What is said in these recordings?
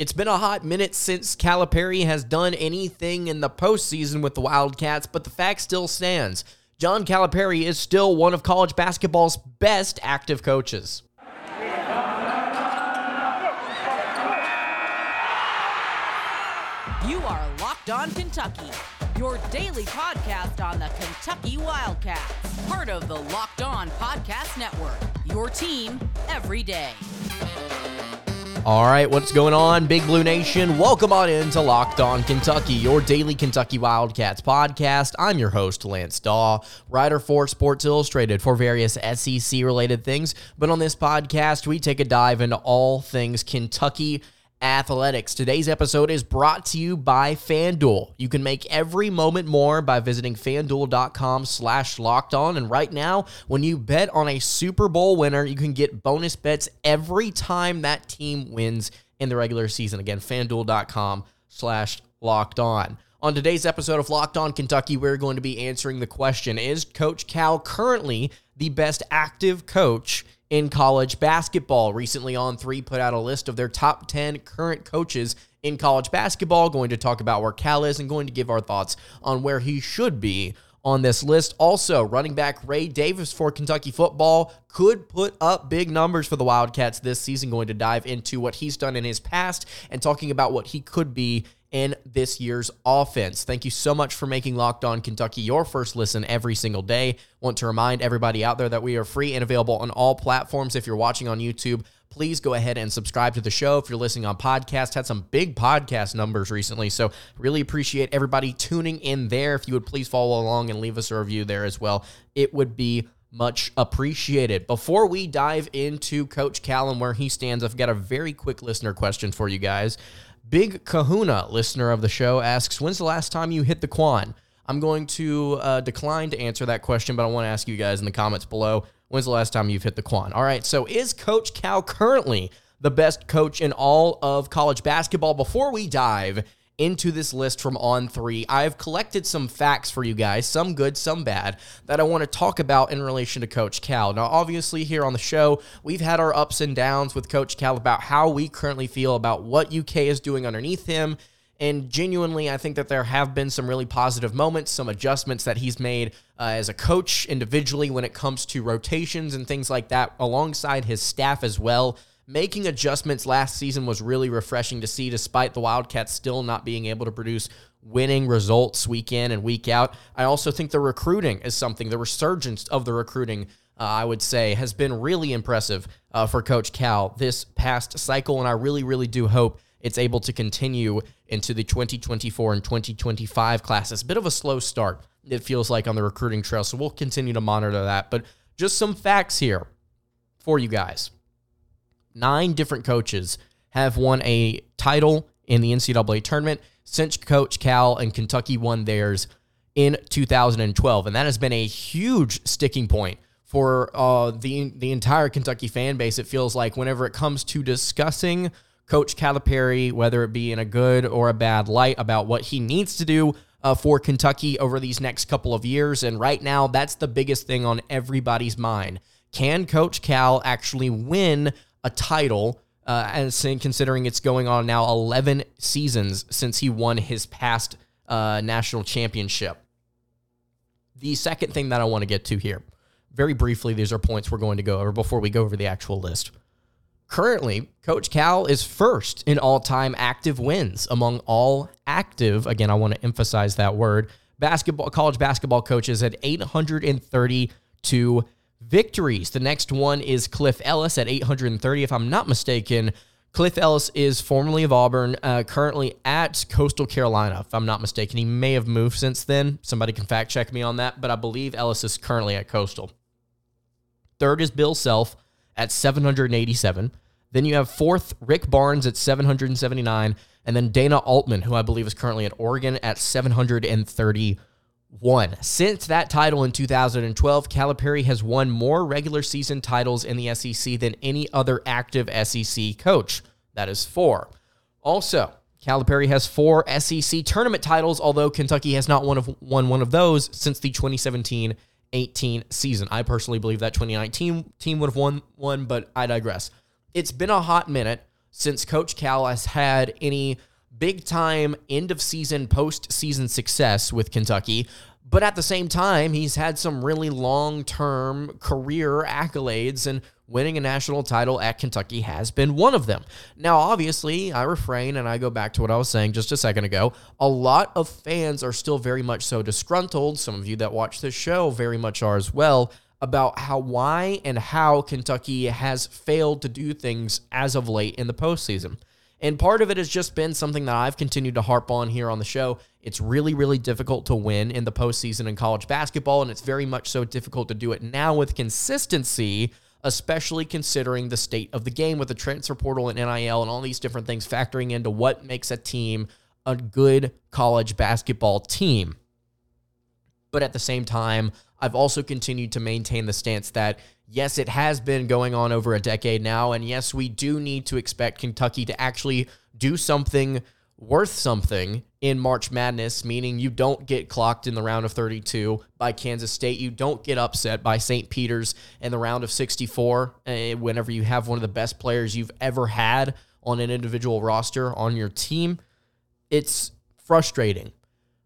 It's been a hot minute since Calipari has done anything in the postseason with the Wildcats, but the fact still stands. John Calipari is still one of college basketball's best active coaches. You are Locked On Kentucky, your daily podcast on the Kentucky Wildcats, part of the Locked On Podcast Network, your team every day. All right, what's going on, Big Blue Nation? Welcome on into Locked On Kentucky, your daily Kentucky Wildcats podcast. I'm your host, Lance Dawe, writer for Sports Illustrated for various SEC related things. But on this podcast, we take a dive into all things Kentucky athletics. Today's episode is brought to you by FanDuel. You can make every moment more by visiting fanduel.com slash locked on. And right now, when you bet on a Super Bowl winner, you can get bonus bets every time that team wins in the regular season. Again, fanduel.com slash locked on. On today's episode of Locked On Kentucky, we're going to be answering the question Is Coach Cal currently the best active coach in college basketball. Recently on 3 put out a list of their top 10 current coaches in college basketball, going to talk about where Cal is and going to give our thoughts on where he should be on this list. Also, running back Ray Davis for Kentucky football could put up big numbers for the Wildcats this season. Going to dive into what he's done in his past and talking about what he could be in this year's offense. Thank you so much for making Locked On Kentucky your first listen every single day. Want to remind everybody out there that we are free and available on all platforms. If you're watching on YouTube, please go ahead and subscribe to the show. If you're listening on podcast, had some big podcast numbers recently, so really appreciate everybody tuning in there. If you would please follow along and leave us a review there as well, it would be much appreciated. Before we dive into Coach Cal and where he stands, I've got a very quick listener question for you guys. Big Kahuna, listener of the show, asks, When's the last time you hit the Quan? I'm going to uh, decline to answer that question, but I want to ask you guys in the comments below when's the last time you've hit the Quan? All right, so is Coach Cal currently the best coach in all of college basketball? Before we dive into this list from On Three, I've collected some facts for you guys, some good, some bad, that I want to talk about in relation to Coach Cal. Now, obviously, here on the show, we've had our ups and downs with Coach Cal about how we currently feel about what UK is doing underneath him. And genuinely, I think that there have been some really positive moments, some adjustments that he's made uh, as a coach individually when it comes to rotations and things like that, alongside his staff as well making adjustments last season was really refreshing to see, despite the Wildcats still not being able to produce winning results week in and week out. I also think the recruiting is something, the resurgence of the recruiting. Uh, I would say has been really impressive uh, for Coach Cal this past cycle, and I really, really do hope it's able to continue into the 2024 and 2025 classes. Bit of a slow start, it feels like, on the recruiting trail, so we'll continue to monitor that. But just some facts here for you guys nine different coaches have won a title in the NCAA tournament since Coach Cal and Kentucky won theirs in 2012, and that has been a huge sticking point for uh, the the entire Kentucky fan base. It feels like whenever it comes to discussing Coach Calipari, whether it be in a good or a bad light about what he needs to do uh, for Kentucky over these next couple of years, and right now that's the biggest thing on everybody's mind. Can Coach Cal actually win a title, uh, as considering it's going on now 11 seasons since he won his past uh, national championship. The second thing that I want to get to here, very briefly, these are points we're going to go over before we go over the actual list. Currently, Coach Cal is first in all time active wins among all active, again, I want to emphasize that word, basketball, college basketball coaches at 832 victories. The next one is Cliff Ellis at 830, if I'm not mistaken. Cliff Ellis is formerly of Auburn, uh, currently at Coastal Carolina, if I'm not mistaken. He may have moved since then. Somebody can fact check me on that, but I believe Ellis is currently at Coastal. Third is Bill Self at 787. Then you have fourth, Rick Barnes at 779. And then Dana Altman, who I believe is currently at Oregon, at 731. Since that title in 2012, Calipari has won more regular season titles in the SEC than any other active SEC coach. That is four. Also, Calipari has four SEC tournament titles, although Kentucky has not won, of, won one of those since the 2017 18 season. I personally believe that 2019 team would have won one, but I digress. It's been a hot minute since Coach Cal has had any big time end of season, postseason success with Kentucky. But at the same time, he's had some really long term career accolades, and winning a national title at Kentucky has been one of them. Now, obviously, I refrain and I go back to what I was saying just a second ago. A lot of fans are still very much so disgruntled. Some of you that watch this show very much are as well about how why and how Kentucky has failed to do things as of late in the postseason. And part of it has just been something that I've continued to harp on here on the show. It's really, really difficult to win in the postseason in college basketball, and it's very much so difficult to do it now with consistency, especially considering the state of the game with the transfer portal and NIL and all these different things factoring into what makes a team a good college basketball team. But at the same time, I've also continued to maintain the stance that yes, it has been going on over a decade now. And yes, we do need to expect Kentucky to actually do something worth something in March Madness, meaning you don't get clocked in the round of 32 by Kansas State. You don't get upset by St. Peter's in the round of 64 eh, whenever you have one of the best players you've ever had on an individual roster on your team. It's frustrating.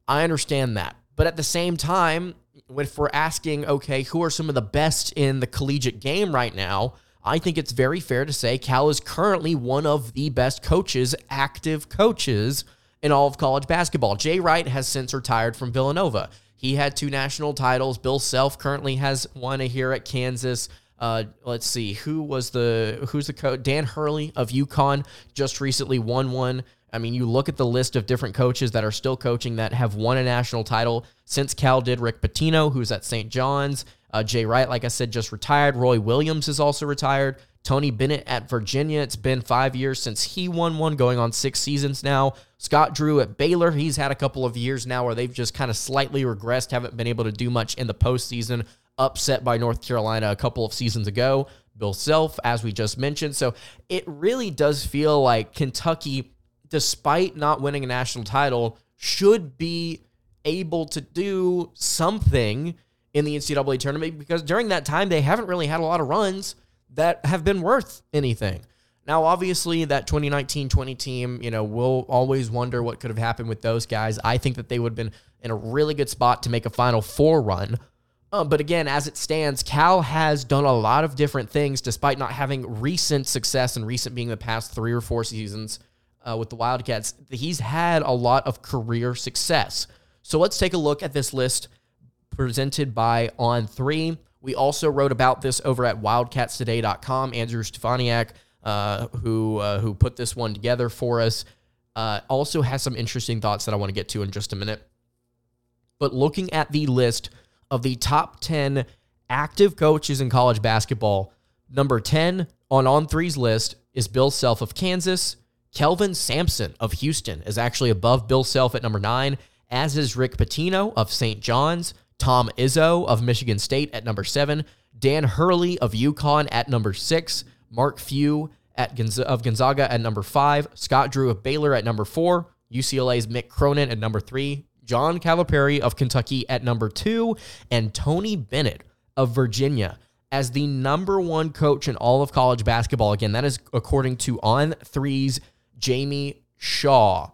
I understand that. But at the same time, if we're asking, okay, who are some of the best in the collegiate game right now, I think it's very fair to say Cal is currently one of the best coaches, active coaches in all of college basketball. Jay Wright has since retired from Villanova. He had two national titles. Bill Self currently has one here at Kansas. Uh, let's see who was the who's the coach Dan Hurley of UConn just recently won one I mean, you look at the list of different coaches that are still coaching that have won a national title since Cal did. Rick Pitino, who's at St. John's. Uh, Jay Wright, like I said, just retired. Roy Williams is also retired. Tony Bennett at Virginia. It's been five years since he won one, going on six seasons now. Scott Drew at Baylor. He's had a couple of years now where they've just kind of slightly regressed, haven't been able to do much in the postseason, upset by North Carolina a couple of seasons ago. Bill Self, as we just mentioned. So it really does feel like Kentucky despite not winning a national title, should be able to do something in the NCAA tournament because during that time they haven't really had a lot of runs that have been worth anything. Now, obviously, that 2019 20 team, you know, we'll always wonder what could have happened with those guys. I think that they would have been in a really good spot to make a Final Four run. Uh, but again, as it stands, Cal has done a lot of different things despite not having recent success and recent being the past three or four seasons uh, with the Wildcats, he's had a lot of career success. So let's take a look at this list presented by On Three. We also wrote about this over at WildcatsToday.com. Andrew Stefaniak, uh, who uh, who put this one together for us, uh, also has some interesting thoughts that I want to get to in just a minute. But looking at the list of the top ten active coaches in college basketball, number ten on On Three's list is Bill Self of Kansas. Kelvin Sampson of Houston is actually above Bill Self at number nine, as is Rick Pitino of St. John's, Tom Izzo of Michigan State at number seven, Dan Hurley of UConn at number six, Mark Few at Gonz- of Gonzaga at number five, Scott Drew of Baylor at number four, UCLA's Mick Cronin at number three, John Calipari of Kentucky at number two, and Tony Bennett of Virginia as the number one coach in all of college basketball. Again, that is according to On Three's Jamie Shaw.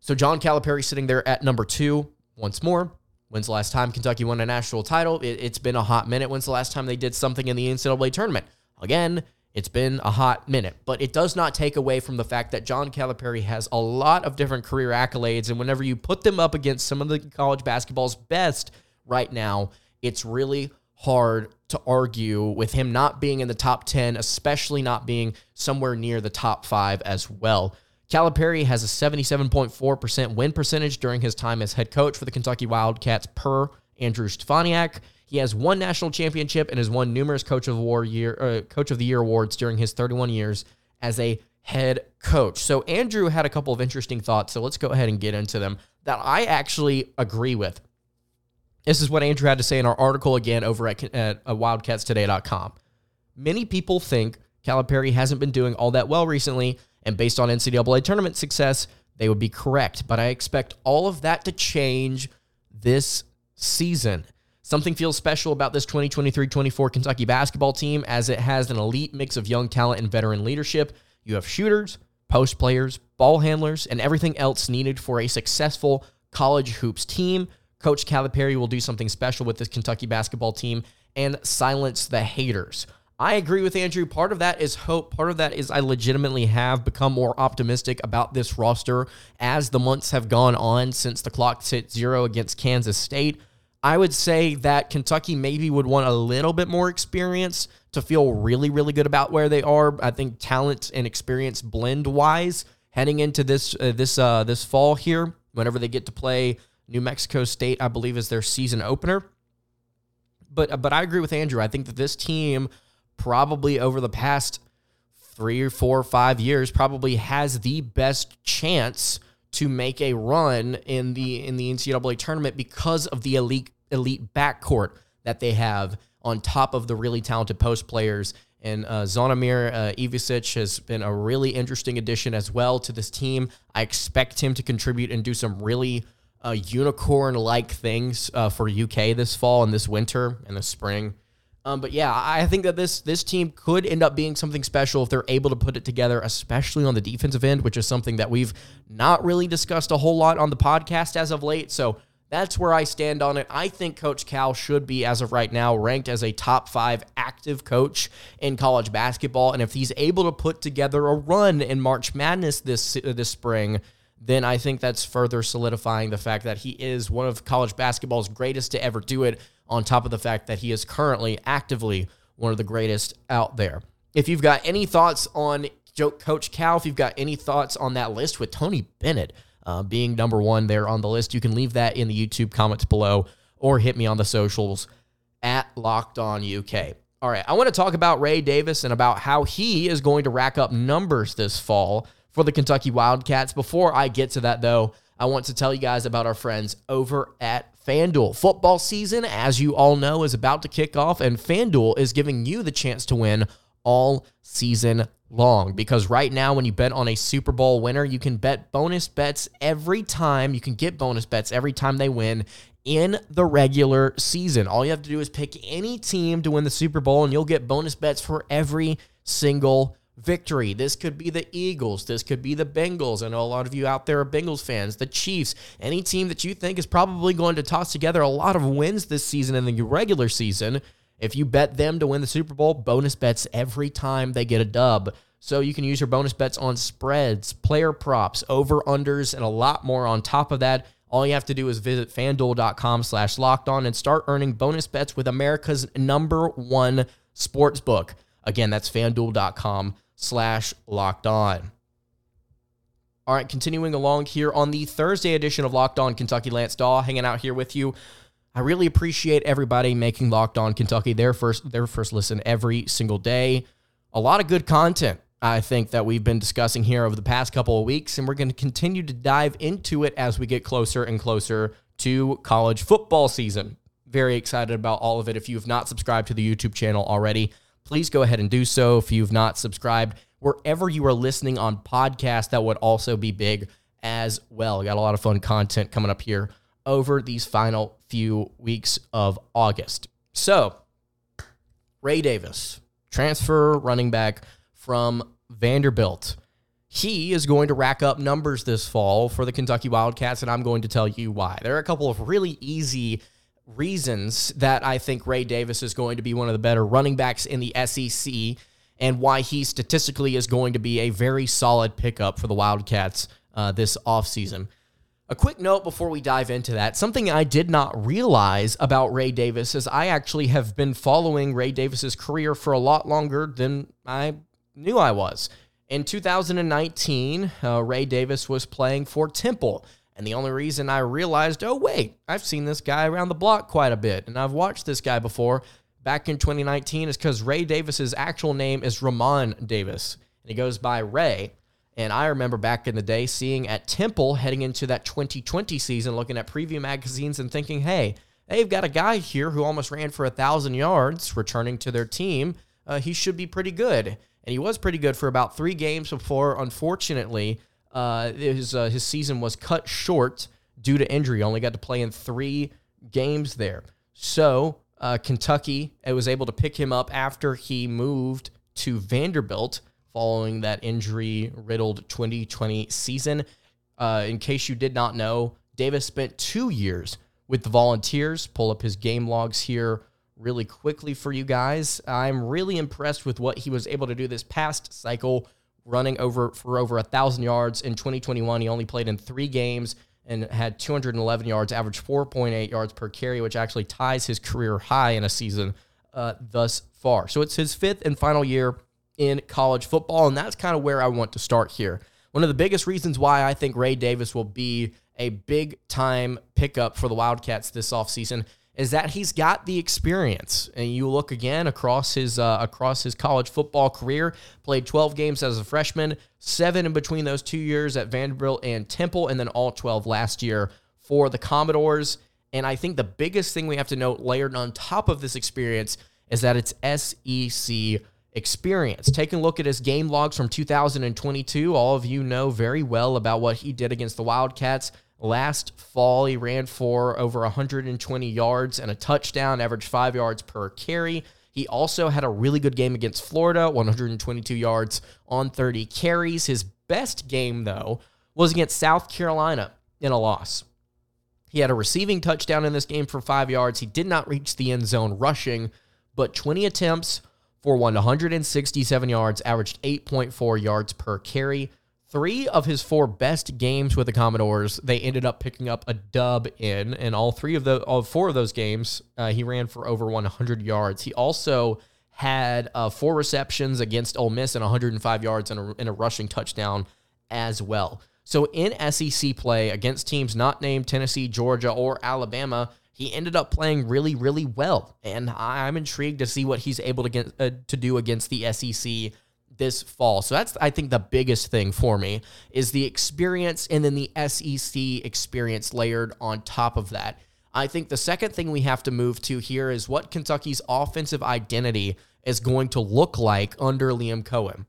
So John Calipari sitting there at number two once more. When's the last time Kentucky won a national title? It, has been a hot minute. When's the last time they did something in the NCAA tournament? Again, it's been a hot minute, but it does not take away from the fact that John Calipari has a lot of different career accolades. And whenever you put them up against some of the college basketball's best right now, it's really hard to argue with him not being in the top 10, especially not being somewhere near the top five as well. Calipari has a 77.4% win percentage during his time as head coach for the Kentucky Wildcats per Andrew Stefaniak. He has one national championship and has won numerous coach of war year uh, coach of the year awards during his 31 years as a head coach. So Andrew had a couple of interesting thoughts, so let's go ahead and get into them that I actually agree with. This is what Andrew had to say in our article again over at, at uh, wildcatstoday.com. Many people think Calipari hasn't been doing all that well recently and based on NCAA tournament success, they would be correct. But I expect all of that to change this season. Something feels special about this 2023 24 Kentucky basketball team as it has an elite mix of young talent and veteran leadership. You have shooters, post players, ball handlers, and everything else needed for a successful college hoops team. Coach Calipari will do something special with this Kentucky basketball team and silence the haters. I agree with Andrew. Part of that is hope. Part of that is I legitimately have become more optimistic about this roster as the months have gone on since the clock hit zero against Kansas State. I would say that Kentucky maybe would want a little bit more experience to feel really, really good about where they are. I think talent and experience blend wise heading into this uh, this uh, this fall here. Whenever they get to play New Mexico State, I believe is their season opener. But but I agree with Andrew. I think that this team probably over the past three or four or five years probably has the best chance to make a run in the in the NCAA tournament because of the elite elite backcourt that they have on top of the really talented post players. And uh, Zvonimir uh, Ivisic has been a really interesting addition as well to this team. I expect him to contribute and do some really uh, unicorn like things uh, for UK this fall and this winter and the spring. Um, but yeah, I think that this this team could end up being something special if they're able to put it together, especially on the defensive end, which is something that we've not really discussed a whole lot on the podcast as of late. So that's where I stand on it. I think Coach Cal should be, as of right now, ranked as a top five active coach in college basketball. And if he's able to put together a run in March Madness this this spring, then I think that's further solidifying the fact that he is one of college basketball's greatest to ever do it on top of the fact that he is currently actively one of the greatest out there. If you've got any thoughts on Coach Cal, if you've got any thoughts on that list with Tony Bennett uh, being number one there on the list, you can leave that in the YouTube comments below or hit me on the socials at Locked On UK. All right, I want to talk about Ray Davis and about how he is going to rack up numbers this fall for the Kentucky Wildcats. Before I get to that, though, I want to tell you guys about our friends over at FanDuel. Football season, as you all know, is about to kick off, and FanDuel is giving you the chance to win all season long. Because right now, when you bet on a Super Bowl winner, you can bet bonus bets every time. You can get bonus bets every time they win in the regular season. All you have to do is pick any team to win the Super Bowl, and you'll get bonus bets for every single victory. This could be the Eagles. This could be the Bengals. I know a lot of you out there are Bengals fans, the Chiefs, any team that you think is probably going to toss together a lot of wins this season in the regular season. If you bet them to win the Super Bowl, bonus bets every time they get a dub. So you can use your bonus bets on spreads, player props, over-unders, and a lot more on top of that. All you have to do is visit fanduel.com slash locked on and start earning bonus bets with America's number one sports book. Again, that's fanduel.com slash locked on. All right, continuing along here on the Thursday edition of Locked On Kentucky, Lance Dawe hanging out here with you. I really appreciate everybody making Locked On Kentucky their first their first listen every single day. A lot of good content, I think, that we've been discussing here over the past couple of weeks, and we're going to continue to dive into it as we get closer and closer to college football season. Very excited about all of it. If you have not subscribed to the YouTube channel already, please go ahead and do so. If you've not subscribed, wherever you are listening on podcast, that would also be big as well. We got a lot of fun content coming up here over these final few weeks of August. So, Ray Davis, transfer running back from Vanderbilt. He is going to rack up numbers this fall for the Kentucky Wildcats, and I'm going to tell you why. There are a couple of really easy reasons that I think Ray Davis is going to be one of the better running backs in the SEC and why he statistically is going to be a very solid pickup for the Wildcats uh, this offseason. A quick note before we dive into that something I did not realize about Ray Davis is I actually have been following Ray Davis's career for a lot longer than I knew I was. In 2019, uh, Ray Davis was playing for Temple. And the only reason I realized, oh, wait, I've seen this guy around the block quite a bit, and I've watched this guy before back in 2019 is because Ray Davis's actual name is Ramon Davis, and he goes by Ray. And I remember back in the day seeing at Temple heading into that 2020 season, looking at preview magazines and thinking, hey, they've got a guy here who almost ran for a thousand yards returning to their team. Uh, he should be pretty good. And he was pretty good for about three games before, unfortunately, uh, his uh, his season was cut short due to injury. Only got to play in three games there. So uh, Kentucky was able to pick him up after he moved to Vanderbilt following that injury riddled 2020 season. Uh, in case you did not know, Davis spent two years with the Volunteers. Pull up his game logs here really quickly for you guys. I'm really impressed with what he was able to do this past cycle, running over for over a thousand yards in 2021. He only played in three games and had 211 yards, averaged 4.8 yards per carry, which actually ties his career high in a season uh, thus far. So it's his fifth and final year in college football, and that's kind of where I want to start here. One of the biggest reasons why I think Ray Davis will be a big time pickup for the Wildcats this offseason is that he's got the experience. And you look again across his uh, across his college football career, played 12 games as a freshman, seven in between those two years at Vanderbilt and Temple, and then all 12 last year for the Commodores. And I think the biggest thing we have to note layered on top of this experience is that it's SEC experience. Taking a look at his game logs from 2022, all of you know very well about what he did against the Wildcats Last fall, he ran for over 120 yards and a touchdown, averaged five yards per carry. He also had a really good game against Florida, 122 yards on 30 carries. His best game, though, was against South Carolina in a loss. He had a receiving touchdown in this game for five yards. He did not reach the end zone rushing, but 20 attempts for 167 yards, averaged 8.4 yards per carry. Three of his four best games with the Commodores, they ended up picking up a dub in, and all three of the all four of those games, uh, he ran for over 100 yards. He also had uh, four receptions against Ole Miss and 105 yards and a, and a rushing touchdown as well. So in SEC play against teams not named Tennessee, Georgia, or Alabama, he ended up playing really, really well, and I'm intrigued to see what he's able to get uh, to do against the SEC this fall. So that's I think the biggest thing for me is the experience and then the SEC experience layered on top of that. I think the second thing we have to move to here is what Kentucky's offensive identity is going to look like under Liam Coen.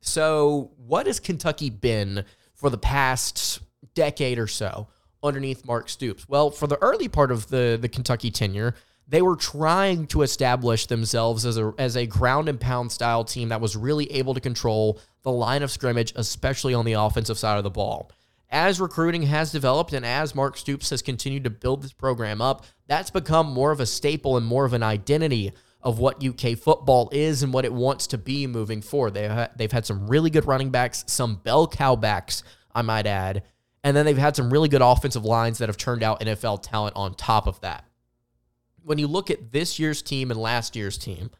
So, what has Kentucky been for the past decade or so underneath Mark Stoops? Well, for the early part of the the Kentucky tenure, they were trying to establish themselves as a as a ground and pound style team that was really able to control the line of scrimmage, especially on the offensive side of the ball. As recruiting has developed and as Mark Stoops has continued to build this program up, that's become more of a staple and more of an identity of what UK football is and what it wants to be moving forward. They ha- they've had some really good running backs, some bell cow backs, I might add, and then they've had some really good offensive lines that have turned out NFL talent on top of that when you look at this year's team and last year's team,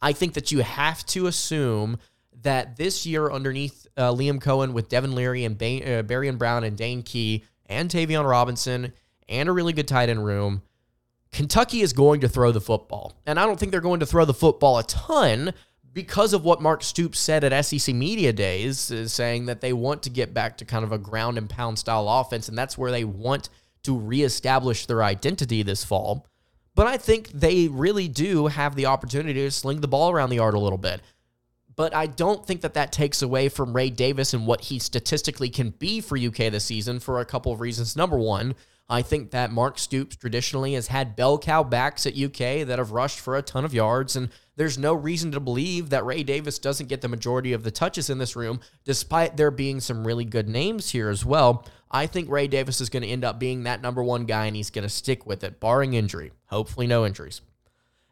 I think that you have to assume that this year, underneath uh, Liam Coen with Devin Leary and ba- uh, Barion Brown and Dane Key and Tayvion Robinson and a really good tight end room, Kentucky is going to throw the football. And I don't think they're going to throw the football a ton because of what Mark Stoops said at SEC Media Days, is saying that they want to get back to kind of a ground and pound style offense. And that's where they want to reestablish their identity this fall. But I think they really do have the opportunity to sling the ball around the yard a little bit. But I don't think that that takes away from Ray Davis and what he statistically can be for UK this season for a couple of reasons. Number one, I think that Mark Stoops traditionally has had bell cow backs at UK that have rushed for a ton of yards, and there's no reason to believe that Ray Davis doesn't get the majority of the touches in this room, despite there being some really good names here as well. I think Ray Davis is going to end up being that number one guy, and he's going to stick with it, barring injury. Hopefully, no injuries.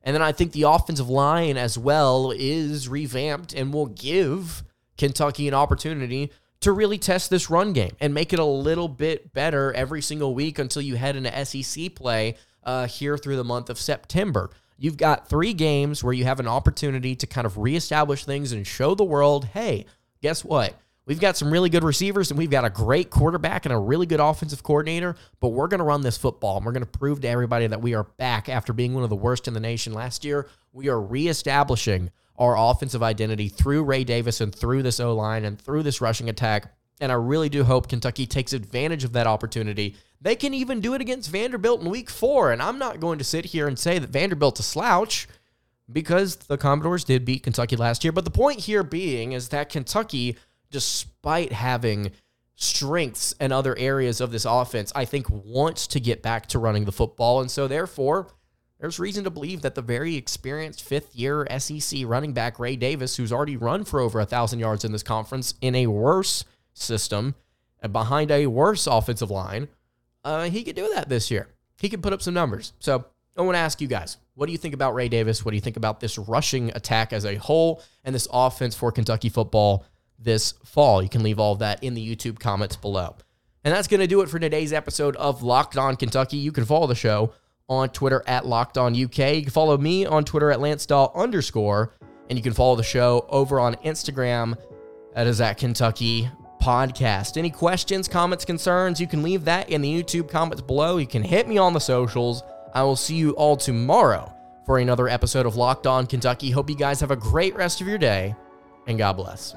And then I think the offensive line as well is revamped and will give Kentucky an opportunity to really test this run game and make it a little bit better every single week until you head into SEC play uh, here through the month of September. You've got three games where you have an opportunity to kind of reestablish things and show the world hey, guess what? We've got some really good receivers and we've got a great quarterback and a really good offensive coordinator, but we're going to run this football and we're going to prove to everybody that we are back after being one of the worst in the nation last year. We are reestablishing our offensive identity through Ray Davis and through this O line and through this rushing attack. And I really do hope Kentucky takes advantage of that opportunity. They can even do it against Vanderbilt in week four. And I'm not going to sit here and say that Vanderbilt's a slouch because the Commodores did beat Kentucky last year. But the point here being is that Kentucky, despite having strengths and other areas of this offense, I think wants to get back to running the football. And so, therefore, there's reason to believe that the very experienced fifth year SEC running back Ray Davis, who's already run for over a thousand yards in this conference in a worse system and behind a worse offensive line, uh, he could do that this year. He could put up some numbers. So I want to ask you guys, what do you think about Ray Davis? What do you think about this rushing attack as a whole and this offense for Kentucky football this fall? You can leave all of that in the YouTube comments below. And that's going to do it for today's episode of Locked On Kentucky. You can follow the show on Twitter at Locked On UK. You can follow me on Twitter at Lance Dawe underscore, and you can follow the show over on Instagram. That is at Kentucky Podcast. Any questions, comments, concerns, you can leave that in the YouTube comments below. You can hit me on the socials. I will see you all tomorrow for another episode of Locked On Kentucky. Hope you guys have a great rest of your day, and God bless.